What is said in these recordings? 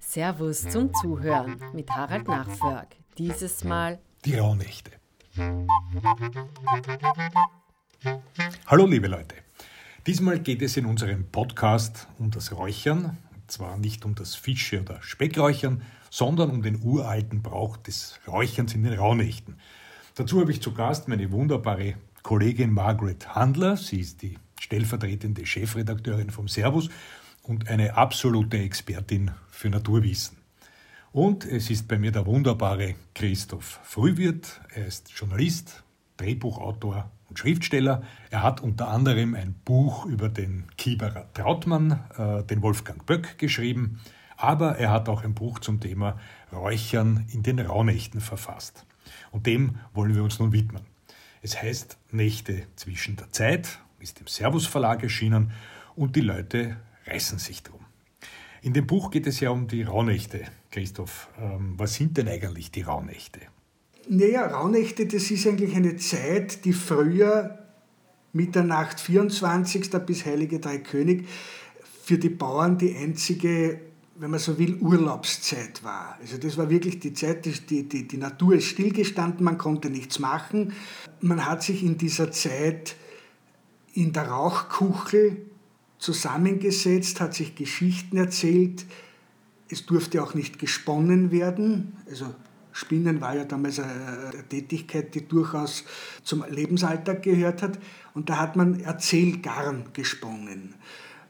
Servus zum Zuhören mit Harald Nachförg. Dieses Mal die Rauhnächte. Hallo liebe Leute. Diesmal geht es in unserem Podcast um das Räuchern. Und zwar nicht um das Fische- oder Speckräuchern, sondern um den uralten Brauch des Räucherns in den Rauhnächten. Dazu habe ich zu Gast meine wunderbare Kollegin Margaret Handler. Sie ist die stellvertretende Chefredakteurin vom Servus und eine absolute Expertin für Naturwissen. Und es ist bei mir der wunderbare Christoph Frühwirt. Er ist Journalist, Drehbuchautor und Schriftsteller. Er hat unter anderem ein Buch über den Kieberer Trautmann, äh, den Wolfgang Böck, geschrieben. Aber er hat auch ein Buch zum Thema Räuchern in den Rauhnächten verfasst. Und dem wollen wir uns nun widmen. Es heißt Nächte zwischen der Zeit, ist im Servus Verlag erschienen und die Leute reißen sich drum. In dem Buch geht es ja um die Rauhnächte. Christoph, ähm, was sind denn eigentlich die Rauhnächte? Naja, Rauhnächte, das ist eigentlich eine Zeit, die früher Mitternacht 24. bis Heilige Drei König für die Bauern die einzige, wenn man so will, Urlaubszeit war. Also das war wirklich die Zeit, die, die, die Natur ist stillgestanden, man konnte nichts machen. Man hat sich in dieser Zeit in der Rauchkuchel zusammengesetzt, hat sich Geschichten erzählt. Es durfte auch nicht gesponnen werden. Also Spinnen war ja damals eine Tätigkeit, die durchaus zum Lebensalltag gehört hat. Und da hat man Erzählgarn gesponnen.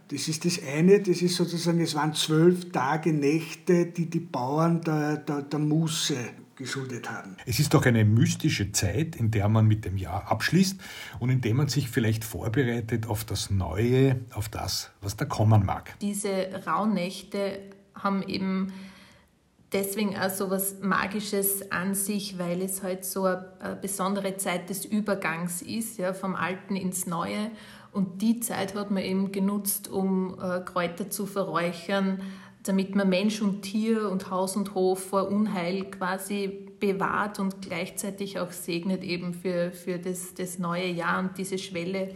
Das ist das eine, das ist sozusagen, es waren zwölf Tage, Nächte, die die Bauern der, der, der Muße geschuldet haben. Es ist doch eine mystische Zeit, in der man mit dem Jahr abschließt und in der man sich vielleicht vorbereitet auf das Neue, auf das, was da kommen mag. Diese Rauhnächte haben eben deswegen auch so was Magisches an sich, weil es halt so eine besondere Zeit des Übergangs ist, ja, vom Alten ins Neue. Und die Zeit hat man eben genutzt, um äh, Kräuter zu verräuchern, damit man Mensch und Tier und Haus und Hof vor Unheil quasi bewahrt und gleichzeitig auch segnet eben für, für das, das neue Jahr und diese Schwelle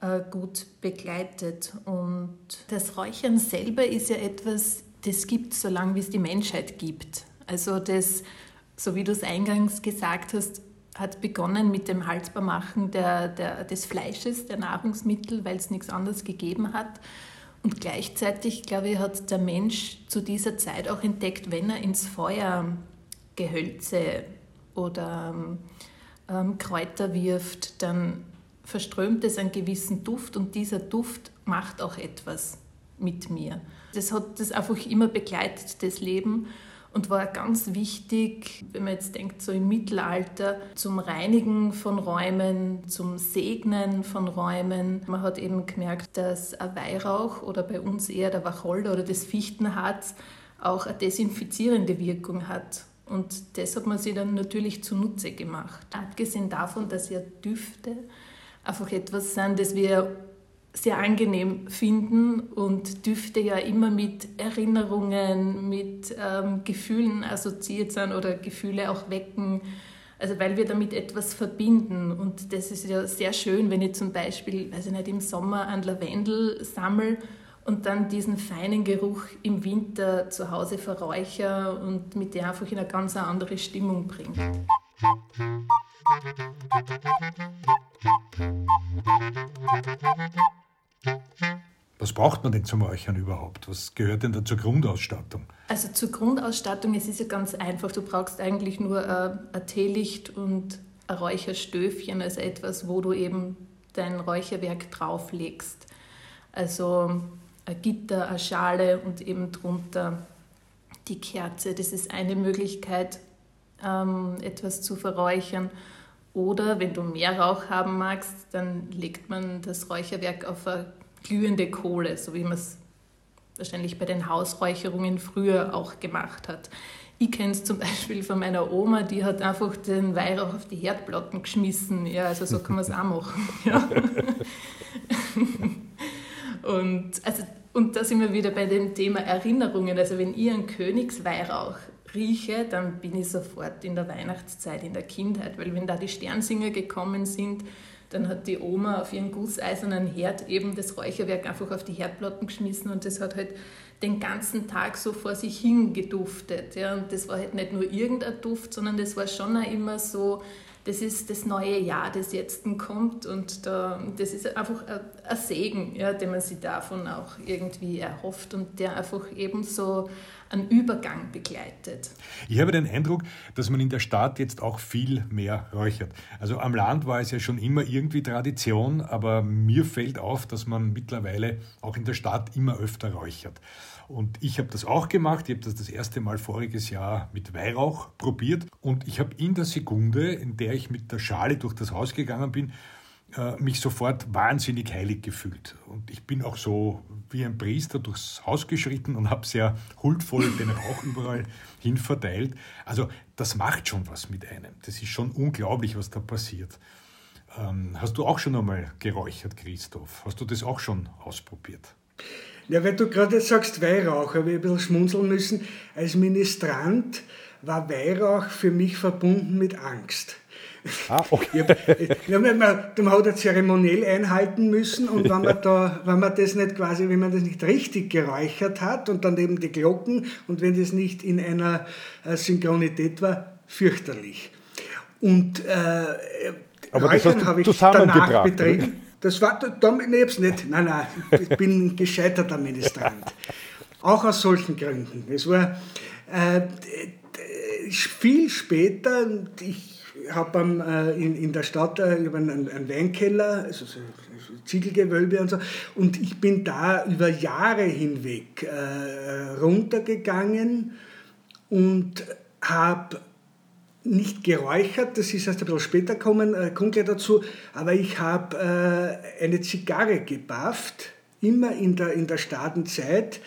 äh, gut begleitet. Und das Räuchern selber ist ja etwas, das gibt es so lange, wie es die Menschheit gibt. Also das, so wie du es eingangs gesagt hast, hat begonnen mit dem Haltbarmachen der, der, des Fleisches, der Nahrungsmittel, weil es nichts anderes gegeben hat. Und gleichzeitig, glaube ich, hat der Mensch zu dieser Zeit auch entdeckt, wenn er ins Feuer Gehölze oder ähm, Kräuter wirft, dann verströmt es einen gewissen Duft und dieser Duft macht auch etwas mit mir. Das hat das einfach immer begleitet, das Leben und war ganz wichtig, wenn man jetzt denkt, so im Mittelalter, zum Reinigen von Räumen, zum Segnen von Räumen. Man hat eben gemerkt, dass ein Weihrauch oder bei uns eher der Wacholder oder das Fichtenharz auch eine desinfizierende Wirkung hat. Und das hat man sich dann natürlich zunutze gemacht. Abgesehen davon, dass ja Düfte einfach etwas sind, das wir sehr angenehm finden und Düfte ja immer mit Erinnerungen, mit ähm, Gefühlen assoziiert sind oder Gefühle auch wecken. Also weil wir damit etwas verbinden. Und das ist ja sehr schön, wenn ich zum Beispiel, weiß ich nicht, im Sommer an Lavendel sammle und dann diesen feinen Geruch im Winter zu Hause verräuchere und mit der einfach in eine ganz andere Stimmung bringe. Was braucht man denn zum Räuchern überhaupt? Was gehört denn da zur Grundausstattung? Also zur Grundausstattung, es ist ja ganz einfach. Du brauchst eigentlich nur ein, ein Teelicht und ein Räucherstöfchen, also etwas, wo du eben dein Räucherwerk drauflegst. Also ein Gitter, eine Schale und eben drunter die Kerze. Das ist eine Möglichkeit, ähm, etwas zu verräuchern. Oder wenn du mehr Rauch haben magst, dann legt man das Räucherwerk auf eine glühende Kohle, so wie man es wahrscheinlich bei den Hausräucherungen früher auch gemacht hat. Ich kenne es zum Beispiel von meiner Oma, die hat einfach den Weihrauch auf die Herdplatten geschmissen. Ja, also so kann man es auch machen. Ja. und, also, und da sind wir wieder bei dem Thema Erinnerungen. Also wenn ich einen Königsweihrauch rieche, dann bin ich sofort in der Weihnachtszeit, in der Kindheit, weil wenn da die Sternsinger gekommen sind, dann hat die Oma auf ihren gusseisernen Herd eben das Räucherwerk einfach auf die Herdplatten geschmissen und das hat halt den ganzen Tag so vor sich hin geduftet. Ja. Und das war halt nicht nur irgendein Duft, sondern das war schon auch immer so, das ist das neue Jahr, das jetzt kommt und da, das ist einfach ein Segen, ja, den man sich davon auch irgendwie erhofft und der einfach eben so einen Übergang begleitet. Ich habe den Eindruck, dass man in der Stadt jetzt auch viel mehr räuchert. Also am Land war es ja schon immer irgendwie Tradition, aber mir fällt auf, dass man mittlerweile auch in der Stadt immer öfter räuchert. Und ich habe das auch gemacht. Ich habe das das erste Mal voriges Jahr mit Weihrauch probiert. Und ich habe in der Sekunde, in der ich mit der Schale durch das Haus gegangen bin, mich sofort wahnsinnig heilig gefühlt. Und ich bin auch so wie ein Priester durchs Haus geschritten und habe sehr huldvoll den Rauch überall hin verteilt. Also das macht schon was mit einem. Das ist schon unglaublich, was da passiert. Ähm, hast du auch schon einmal geräuchert, Christoph? Hast du das auch schon ausprobiert? Ja, weil du gerade sagst Weihrauch, habe ich ein bisschen schmunzeln müssen. Als Ministrant war Weihrauch für mich verbunden mit Angst. Ah, okay. Ja, man, man hat ein Zeremoniell einhalten müssen und wenn man, da, wenn man das nicht quasi, wenn man das nicht richtig geräuchert hat und dann eben die Glocken und wenn das nicht in einer äh, Synchronität war, fürchterlich. Und äh, Aber Räuchern habe ich danach betrieben. Das war, da, ich hab's nicht. Nein, nein, ich bin ein gescheiterter Ministrant. Auch aus solchen Gründen. Es war äh, viel später, ich habe äh, in, in der Stadt äh, einen, einen Weinkeller, also so, Ziegelgewölbe und so, und ich bin da über Jahre hinweg äh, runtergegangen und habe nicht geräuchert, das ist erst ein bisschen später kommen, äh, kommt gleich dazu, aber ich habe äh, eine Zigarre gebafft, immer in der, in der Stadenzeit,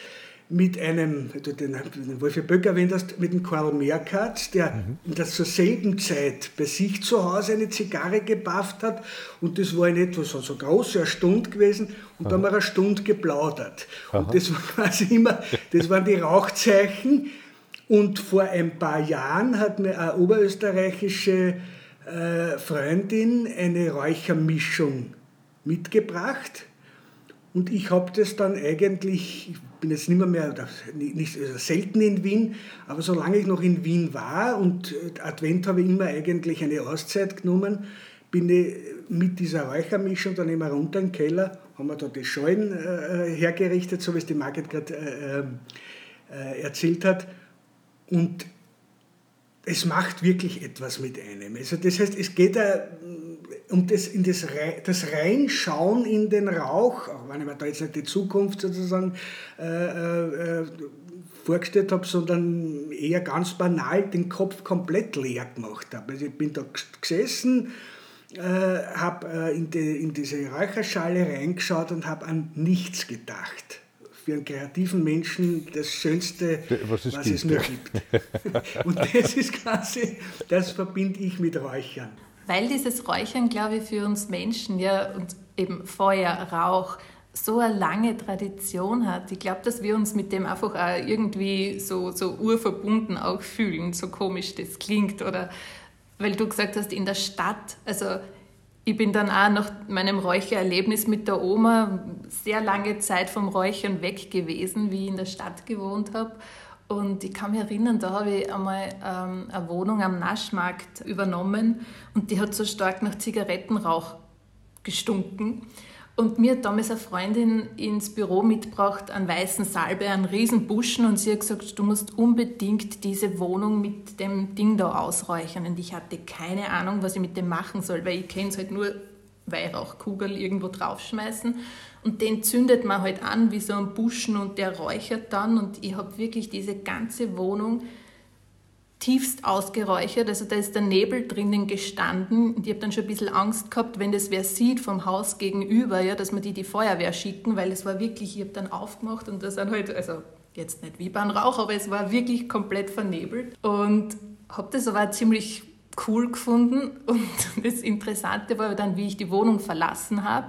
mit einem, du den, den Wolfi Böck erwähnt hast, mit dem Karl Merkatz, der mhm. in der zur selben Zeit bei sich zu Hause eine Zigarre gebafft hat und das war in etwa so, so groß, eine Stunde gewesen und Aha. da haben wir eine Stunde geplaudert. Aha. Und das war quasi immer, das waren die Rauchzeichen, und vor ein paar Jahren hat mir eine oberösterreichische äh, Freundin eine Räuchermischung mitgebracht. Und ich habe das dann eigentlich, ich bin jetzt nicht mehr, mehr nicht, also selten in Wien, aber solange ich noch in Wien war und äh, Advent habe ich immer eigentlich eine Auszeit genommen, bin ich mit dieser Räuchermischung dann immer runter im Keller, haben wir da die Schalen äh, hergerichtet, so wie es die Margit gerade äh, ähm, äh, erzählt hat. Und es macht wirklich etwas mit einem. Also das heißt, es geht um das, in das, das Reinschauen in den Rauch, auch wenn ich mir da jetzt nicht die Zukunft sozusagen äh, äh, vorgestellt habe, sondern eher ganz banal den Kopf komplett leer gemacht habe. Also ich bin da gesessen, äh, habe äh, in, die, in diese Räucherschale reingeschaut und habe an nichts gedacht für einen kreativen Menschen das Schönste, was es, was es nur gibt. Und das ist quasi, das verbinde ich mit Räuchern. Weil dieses Räuchern, glaube ich, für uns Menschen ja und eben Feuer, Rauch, so eine lange Tradition hat. Ich glaube, dass wir uns mit dem einfach auch irgendwie so, so urverbunden auch fühlen, so komisch das klingt. Oder weil du gesagt hast, in der Stadt, also ich bin dann auch nach meinem Räuchererlebnis mit der Oma sehr lange Zeit vom Räuchern weg gewesen, wie ich in der Stadt gewohnt habe. Und ich kann mich erinnern, da habe ich einmal ähm, eine Wohnung am Naschmarkt übernommen und die hat so stark nach Zigarettenrauch gestunken. Und mir hat damals eine Freundin ins Büro mitgebracht, einen weißen Salbe, einen riesen Buschen und sie hat gesagt, du musst unbedingt diese Wohnung mit dem Ding da ausräuchern. Und ich hatte keine Ahnung, was ich mit dem machen soll, weil ich kenne es halt nur Weihrauchkugel irgendwo draufschmeißen. Und den zündet man halt an wie so ein Buschen und der räuchert dann. Und ich habe wirklich diese ganze Wohnung tiefst ausgeräuchert. Also da ist der Nebel drinnen gestanden und ich habe dann schon ein bisschen Angst gehabt, wenn das wer sieht vom Haus gegenüber, ja, dass wir die die Feuerwehr schicken, weil es war wirklich, ich habe dann aufgemacht und da sind halt, also jetzt nicht wie beim Rauch, aber es war wirklich komplett vernebelt und habe das aber ziemlich cool gefunden und das Interessante war dann, wie ich die Wohnung verlassen habe.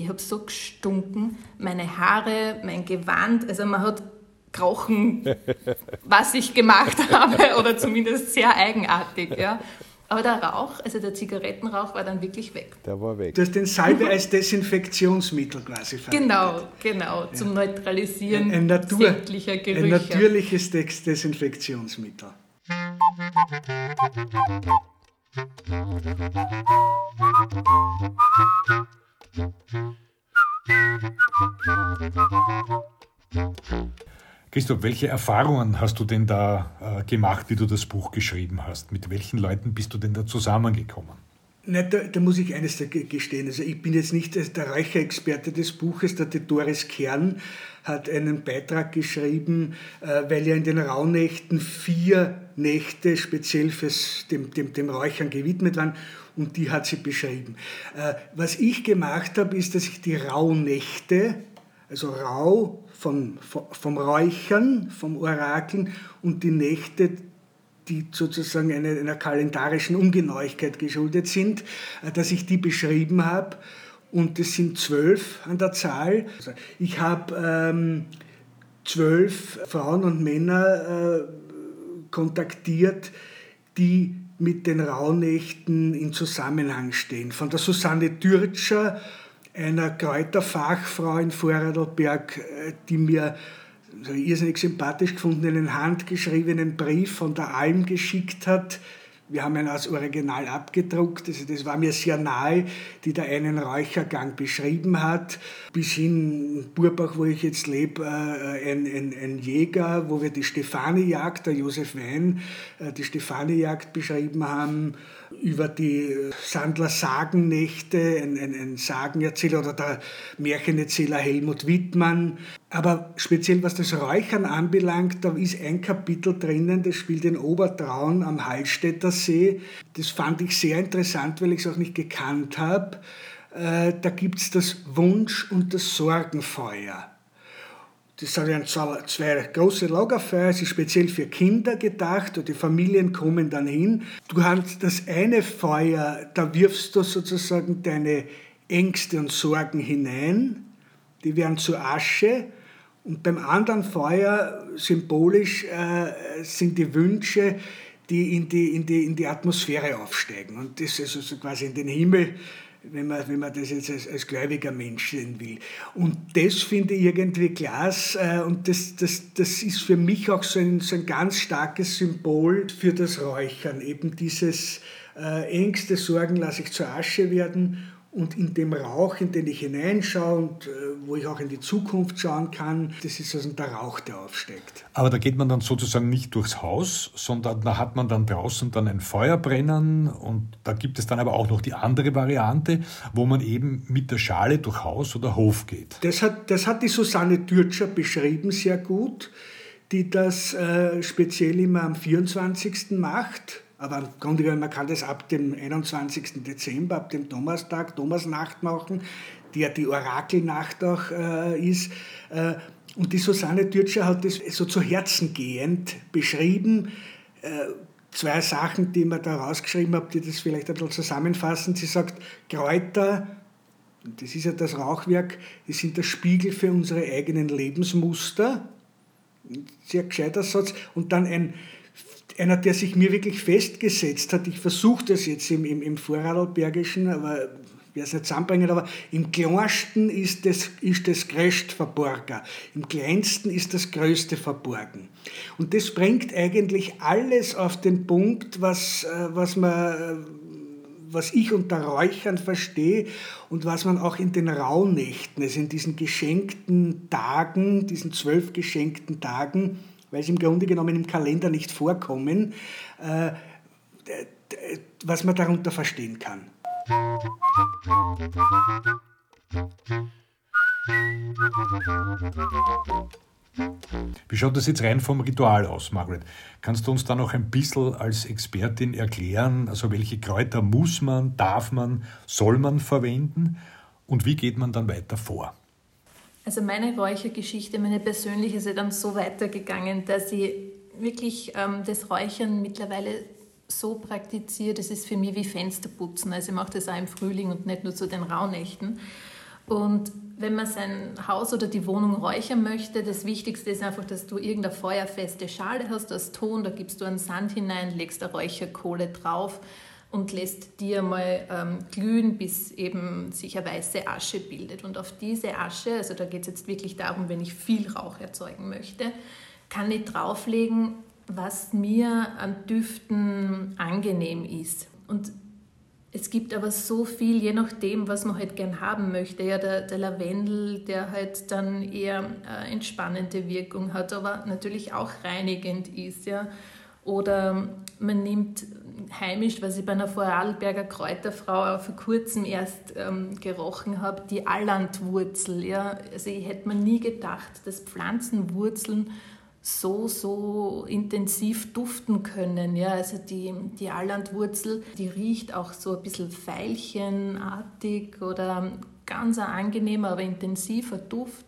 Ich habe so gestunken, meine Haare, mein Gewand, also man hat krochen, was ich gemacht habe, oder zumindest sehr eigenartig. Ja. Aber der Rauch, also der Zigarettenrauch, war dann wirklich weg. Der war weg. Du hast den Salbe als Desinfektionsmittel quasi verwendet. Genau, genau, zum Neutralisieren ein, ein Natur, sämtlicher Gerüche. Ein natürliches Desinfektionsmittel. Christoph, welche Erfahrungen hast du denn da äh, gemacht, wie du das Buch geschrieben hast? Mit welchen Leuten bist du denn da zusammengekommen? Na, da, da, muss ich eines gestehen. Also ich bin jetzt nicht der Räucherexperte des Buches. Der Doris Kern hat einen Beitrag geschrieben, äh, weil ja in den Rauhnächten vier Nächte speziell fürs, dem, dem, dem Räuchern gewidmet waren und die hat sie beschrieben. Äh, was ich gemacht habe, ist, dass ich die Rauhnächte, also Rau vom, vom Räuchern, vom Orakeln und die Nächte, die sozusagen einer, einer kalendarischen Ungenauigkeit geschuldet sind, äh, dass ich die beschrieben habe. Und es sind zwölf an der Zahl. Also ich habe ähm, zwölf Frauen und Männer äh, kontaktiert, die mit den Rauhnächten in Zusammenhang stehen. Von der Susanne Dürtscher, einer Kräuterfachfrau in Vorarlberg, äh, die mir irrsinnig sympathisch gefunden, einen handgeschriebenen Brief von der Alm geschickt hat, wir haben ihn als Original abgedruckt, also das war mir sehr nahe, die da einen Räuchergang beschrieben hat. Bis hin in Burbach, wo ich jetzt lebe, äh, ein, ein, ein Jäger, wo wir die Stefani-Jagd, der Josef Wein, äh, die Stefani-Jagd beschrieben haben über die Sandler-Sagennächte, ein, ein, ein Sagenerzähler oder der Märchenerzähler Helmut Wittmann. Aber speziell was das Räuchern anbelangt, da ist ein Kapitel drinnen, das spielt in Obertraun am Hallstätter See. Das fand ich sehr interessant, weil ich es auch nicht gekannt habe. Äh, da gibt es das Wunsch- und das Sorgenfeuer. Das sind zwei große Lagerfeuer, ist speziell für Kinder gedacht und die Familien kommen dann hin. Du hast das eine Feuer, da wirfst du sozusagen deine Ängste und Sorgen hinein, die werden zu Asche. Und beim anderen Feuer, symbolisch, äh, sind die Wünsche, die in die, in, die in die Atmosphäre aufsteigen. Und das ist also quasi in den Himmel wenn man, wenn man das jetzt als, als gläubiger Mensch sehen will. Und das finde ich irgendwie klasse äh, und das, das, das ist für mich auch so ein, so ein ganz starkes Symbol für das Räuchern. Eben dieses äh, Ängste, Sorgen lasse ich zur Asche werden und in dem Rauch, in den ich hineinschaue und äh, wo ich auch in die Zukunft schauen kann, das ist also der Rauch, der aufsteigt. Aber da geht man dann sozusagen nicht durchs Haus, sondern da hat man dann draußen dann ein Feuer brennen und da gibt es dann aber auch noch die andere Variante, wo man eben mit der Schale durch Haus oder Hof geht. Das hat, das hat die Susanne Dürtscher beschrieben, sehr gut, die das äh, speziell immer am 24. macht aber im Grunde genommen, man kann das ab dem 21. Dezember, ab dem Thomas-Tag, Thomasnacht machen, die ja die Orakelnacht auch äh, ist. Äh, und die Susanne Dürtscher hat das so zu Herzen gehend beschrieben. Äh, zwei Sachen, die mir da rausgeschrieben habe, die das vielleicht ein bisschen zusammenfassen. Sie sagt, Kräuter, das ist ja das Rauchwerk, die sind der Spiegel für unsere eigenen Lebensmuster. Sehr gescheiter Satz. Und dann ein einer, der sich mir wirklich festgesetzt hat. Ich versuche das jetzt im, im, im Vorarlbergischen, aber werde es nicht zusammenbringen, aber im Kleinsten ist das, ist das Größte verborgen. Im Kleinsten ist das Größte verborgen. Und das bringt eigentlich alles auf den Punkt, was, äh, was man was ich unter Räuchern verstehe und was man auch in den Rauhnächten, also in diesen geschenkten Tagen, diesen zwölf geschenkten Tagen, weil sie im Grunde genommen im Kalender nicht vorkommen, äh, was man darunter verstehen kann. Wie schaut das jetzt rein vom Ritual aus, Margaret? Kannst du uns da noch ein bisschen als Expertin erklären, also welche Kräuter muss man, darf man, soll man verwenden und wie geht man dann weiter vor? Also meine Räuchergeschichte, meine persönliche, ist ja dann so weitergegangen, dass ich wirklich ähm, das Räuchern mittlerweile so praktiziere, das ist für mich wie Fensterputzen. Also ich mache das auch im Frühling und nicht nur zu den Rauhnächten. Und wenn man sein Haus oder die Wohnung räuchern möchte, das Wichtigste ist einfach, dass du irgendeine feuerfeste Schale hast aus Ton, da gibst du einen Sand hinein, legst eine Räucherkohle drauf und lässt die einmal ähm, glühen, bis eben sich eine weiße Asche bildet. Und auf diese Asche, also da geht es jetzt wirklich darum, wenn ich viel Rauch erzeugen möchte, kann ich drauflegen, was mir an Düften angenehm ist. Und es gibt aber so viel, je nachdem, was man halt gern haben möchte. Ja, der, der Lavendel, der halt dann eher äh, entspannende Wirkung hat, aber natürlich auch reinigend ist. Ja. Oder man nimmt heimisch, was ich bei einer Vorarlberger Kräuterfrau vor kurzem erst ähm, gerochen habe, die Allandwurzel. Ja. Also ich hätte mir nie gedacht, dass Pflanzenwurzeln so, so intensiv duften können. Ja, also die, die Allandwurzel, die riecht auch so ein bisschen veilchenartig oder ganz ein angenehmer, aber intensiver Duft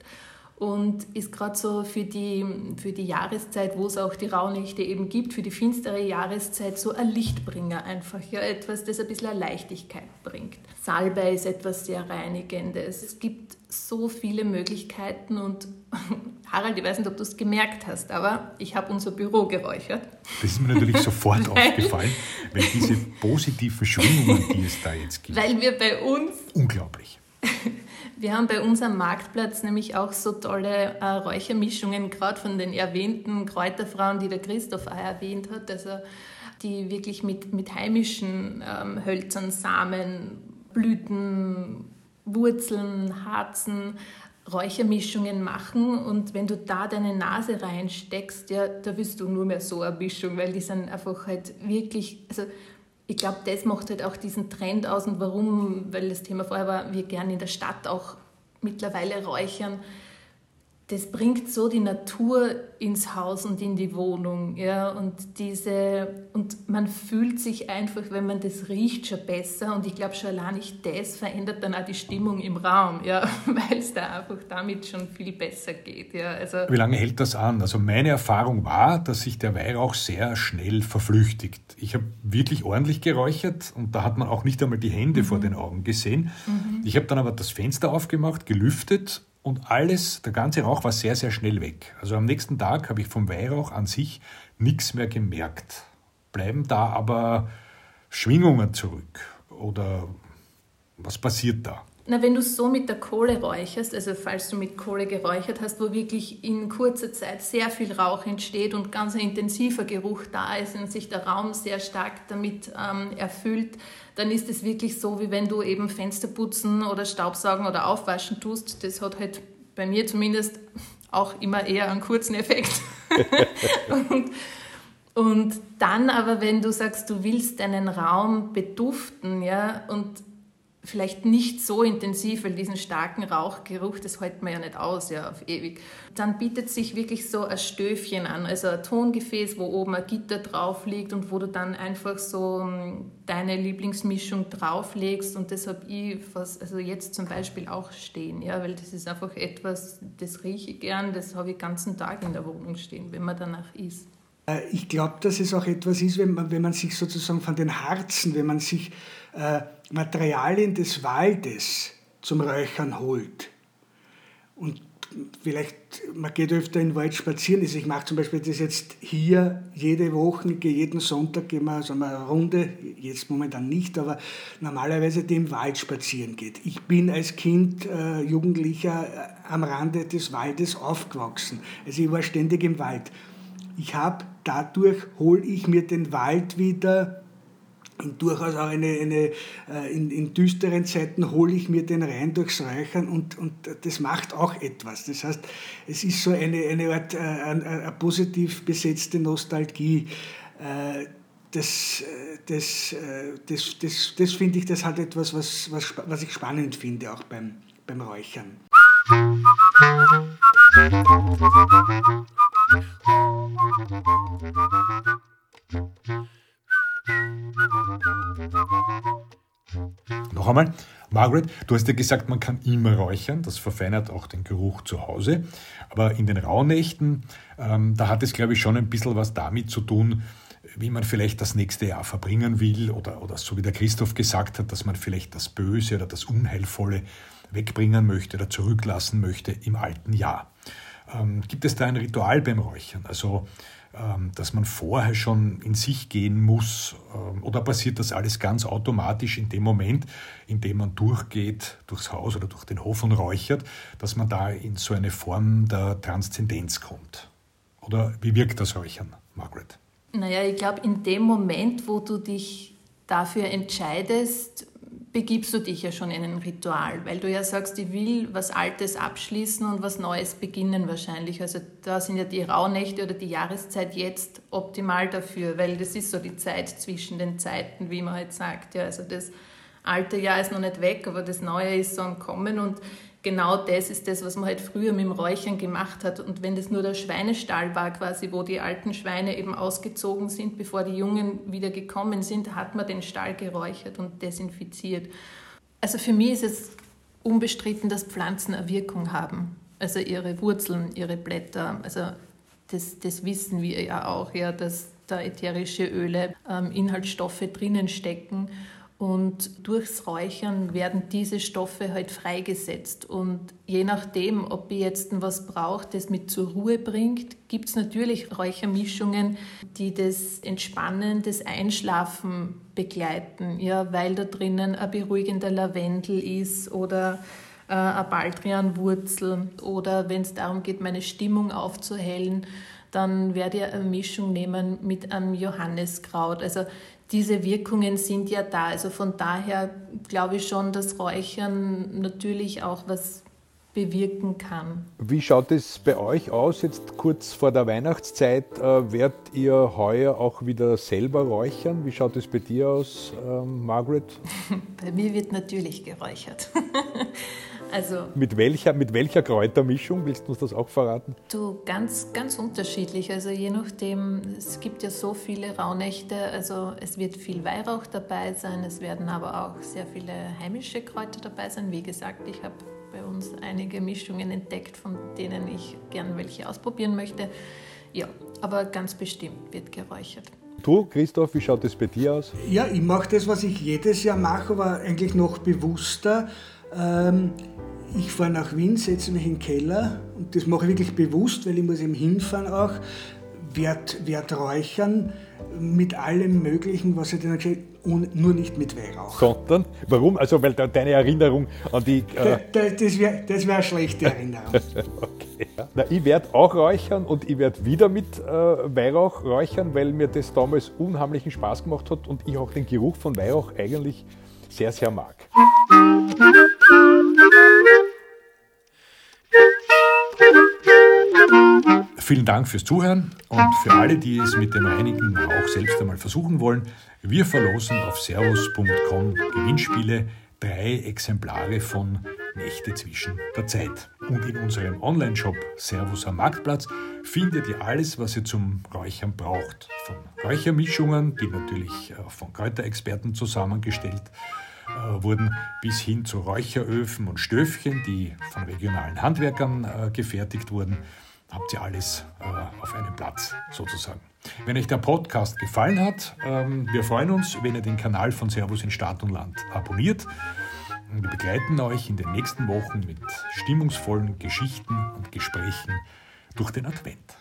und ist gerade so für die, für die Jahreszeit, wo es auch die Rauhnächte eben gibt, für die finstere Jahreszeit so ein Lichtbringer einfach, ja, etwas, das ein bisschen eine Leichtigkeit bringt. Salbei ist etwas sehr Reinigendes. Es gibt so viele Möglichkeiten und Harald, ich weiß nicht, ob du es gemerkt hast, aber ich habe unser Büro geräuchert. Das ist mir natürlich sofort aufgefallen, weil diese positiven Schwingungen, die es da jetzt gibt. Weil wir bei uns... Unglaublich. Wir haben bei unserem Marktplatz nämlich auch so tolle äh, Räuchermischungen, gerade von den erwähnten Kräuterfrauen, die der Christoph auch erwähnt hat, also die wirklich mit, mit heimischen ähm, Hölzern, Samen, Blüten, Wurzeln, Harzen, Räuchermischungen machen. Und wenn du da deine Nase reinsteckst, ja, da wirst du nur mehr so eine Mischung, weil die sind einfach halt wirklich, also ich glaube, das macht halt auch diesen Trend aus und warum, weil das Thema vorher war, wir gerne in der Stadt auch mittlerweile räuchern das bringt so die Natur ins Haus und in die Wohnung. Ja? Und, diese, und man fühlt sich einfach, wenn man das riecht, schon besser. Und ich glaube, schon allein nicht das verändert dann auch die Stimmung im Raum, ja? weil es da einfach damit schon viel besser geht. Ja? Also Wie lange hält das an? Also meine Erfahrung war, dass sich der Weihrauch sehr schnell verflüchtigt. Ich habe wirklich ordentlich geräuchert und da hat man auch nicht einmal die Hände mhm. vor den Augen gesehen. Mhm. Ich habe dann aber das Fenster aufgemacht, gelüftet und alles, der ganze Rauch war sehr, sehr schnell weg. Also am nächsten Tag habe ich vom Weihrauch an sich nichts mehr gemerkt. Bleiben da aber Schwingungen zurück? Oder was passiert da? Na, wenn du so mit der Kohle räucherst, also falls du mit Kohle geräuchert hast, wo wirklich in kurzer Zeit sehr viel Rauch entsteht und ganz ein intensiver Geruch da ist und sich der Raum sehr stark damit ähm, erfüllt, dann ist es wirklich so, wie wenn du eben Fenster putzen oder Staubsaugen oder aufwaschen tust. Das hat halt bei mir zumindest auch immer eher einen kurzen Effekt. und, und dann aber, wenn du sagst, du willst deinen Raum beduften, ja, und vielleicht nicht so intensiv, weil diesen starken Rauchgeruch, das hält man ja nicht aus, ja, auf ewig. Dann bietet sich wirklich so ein Stöfchen an, also ein Tongefäß, wo oben ein Gitter drauf liegt und wo du dann einfach so ähm, deine Lieblingsmischung drauflegst und das habe ich fast, also jetzt zum Beispiel auch stehen, ja, weil das ist einfach etwas, das rieche ich gern, das habe ich den ganzen Tag in der Wohnung stehen, wenn man danach isst. Äh, ich glaube, dass es auch etwas ist, wenn man, wenn man sich sozusagen von den Harzen, wenn man sich äh, Materialien des Waldes zum Räuchern holt. Und vielleicht, man geht öfter in den Wald spazieren. Also ich mache zum Beispiel das jetzt hier jede Woche, jeden Sonntag gehen wir also eine Runde, jetzt momentan nicht, aber normalerweise die im Wald spazieren geht. Ich bin als Kind, äh, Jugendlicher äh, am Rande des Waldes aufgewachsen. Also ich war ständig im Wald. Ich habe dadurch, hole ich mir den Wald wieder durchaus auch eine, eine äh, in, in, düsteren Zeiten hole ich mir den rein durchs Räuchern und, und das macht auch etwas. Das heißt, es ist so eine, eine Art äh, eine, eine positiv besetzte Nostalgie. Äh, das, das, das, das, das finde ich, das hat etwas, was, was, was ich spannend finde, auch beim, beim Räuchern. Noch einmal, Margaret, du hast ja gesagt, man kann immer räuchern, das verfeinert auch den Geruch zu Hause. Aber in den Rauhnächten, ähm, da hat es, glaube ich, schon ein bisschen was damit zu tun, wie man vielleicht das nächste Jahr verbringen will oder, oder so wie der Christoph gesagt hat, dass man vielleicht das Böse oder das Unheilvolle wegbringen möchte oder zurücklassen möchte im alten Jahr. Ähm, gibt es da ein Ritual beim Räuchern? Also dass man vorher schon in sich gehen muss? Ähm, oder passiert das alles ganz automatisch in dem Moment, in dem man durchgeht durchs Haus oder durch den Hof und räuchert, dass man da in so eine Form der Transzendenz kommt? Oder wie wirkt das Räuchern, Margaret? Naja, ich glaube, in dem Moment, wo du dich dafür entscheidest, begibst du dich ja schon in ein Ritual, weil du ja sagst, ich will was Altes abschließen und was Neues beginnen wahrscheinlich. Also da sind ja die Rauhnächte oder die Jahreszeit jetzt optimal dafür, weil das ist so die Zeit zwischen den Zeiten, wie man halt sagt. Ja, also das alte Jahr ist noch nicht weg, aber das neue ist so am Kommen und genau das ist das, was man halt früher mit dem Räuchern gemacht hat. Und wenn das nur der Schweinestall war, quasi, wo die alten Schweine eben ausgezogen sind, bevor die Jungen wieder gekommen sind, hat man den Stall geräuchert und desinfiziert. Also für mich ist es unbestritten, dass Pflanzen eine Wirkung haben. Also ihre Wurzeln, ihre Blätter. Also das, das wissen wir ja auch, ja, dass da ätherische Öle ähm, Inhaltsstoffe drinnen stecken und durchs Räuchern werden diese Stoffe halt freigesetzt. Und je nachdem, ob ich jetzt was brauche, das mit zur Ruhe bringt, gibt es natürlich Räuchermischungen, die das Entspannen, das Einschlafen begleiten. Ja, weil da drinnen ein beruhigender Lavendel ist oder äh, eine Baldrianwurzel oder wenn es darum geht, meine Stimmung aufzuhellen, dann werde ich eine Mischung nehmen mit einem Johanneskraut. Also diese Wirkungen sind ja da. Also von daher glaube ich schon, dass Räuchern natürlich auch was bewirken kann. Wie schaut es bei euch aus, jetzt kurz vor der Weihnachtszeit? Äh, werdet ihr heuer auch wieder selber räuchern? Wie schaut es bei dir aus, ähm, Margaret? bei mir wird natürlich geräuchert. Also mit welcher, mit welcher Kräutermischung willst du uns das auch verraten? Du, ganz, ganz unterschiedlich. Also je nachdem, es gibt ja so viele Rauhnächte, also es wird viel Weihrauch dabei sein, es werden aber auch sehr viele heimische Kräuter dabei sein. Wie gesagt, ich habe bei uns einige Mischungen entdeckt, von denen ich gern welche ausprobieren möchte. Ja, aber ganz bestimmt wird geräuchert. Du, Christoph, wie schaut es bei dir aus? Ja, ich mache das, was ich jedes Jahr mache, aber eigentlich noch bewusster. Ähm, ich fahre nach Wien, setze mich in den Keller und das mache ich wirklich bewusst, weil ich muss eben hinfahren auch, werde werd räuchern mit allem Möglichen, was ich dann gesagt und nur nicht mit Weihrauch. Sondern? Warum? Also, weil deine Erinnerung an die. Äh da, das wäre das wär eine schlechte Erinnerung. okay. Na, ich werde auch räuchern und ich werde wieder mit äh, Weihrauch räuchern, weil mir das damals unheimlichen Spaß gemacht hat und ich auch den Geruch von Weihrauch eigentlich sehr, sehr mag. Vielen Dank fürs Zuhören und für alle, die es mit dem Reinigen auch selbst einmal versuchen wollen. Wir verlosen auf servus.com Gewinnspiele drei Exemplare von Nächte zwischen der Zeit. Und in unserem Online-Shop Servus am Marktplatz findet ihr alles, was ihr zum Räuchern braucht. Von Räuchermischungen, die natürlich äh, von Kräuterexperten zusammengestellt äh, wurden, bis hin zu Räucheröfen und Stöfchen, die von regionalen Handwerkern äh, gefertigt wurden habt ihr alles äh, auf einem Platz sozusagen. Wenn euch der Podcast gefallen hat, ähm, wir freuen uns, wenn ihr den Kanal von Servus in Stadt und Land abonniert. Wir begleiten euch in den nächsten Wochen mit stimmungsvollen Geschichten und Gesprächen durch den Advent.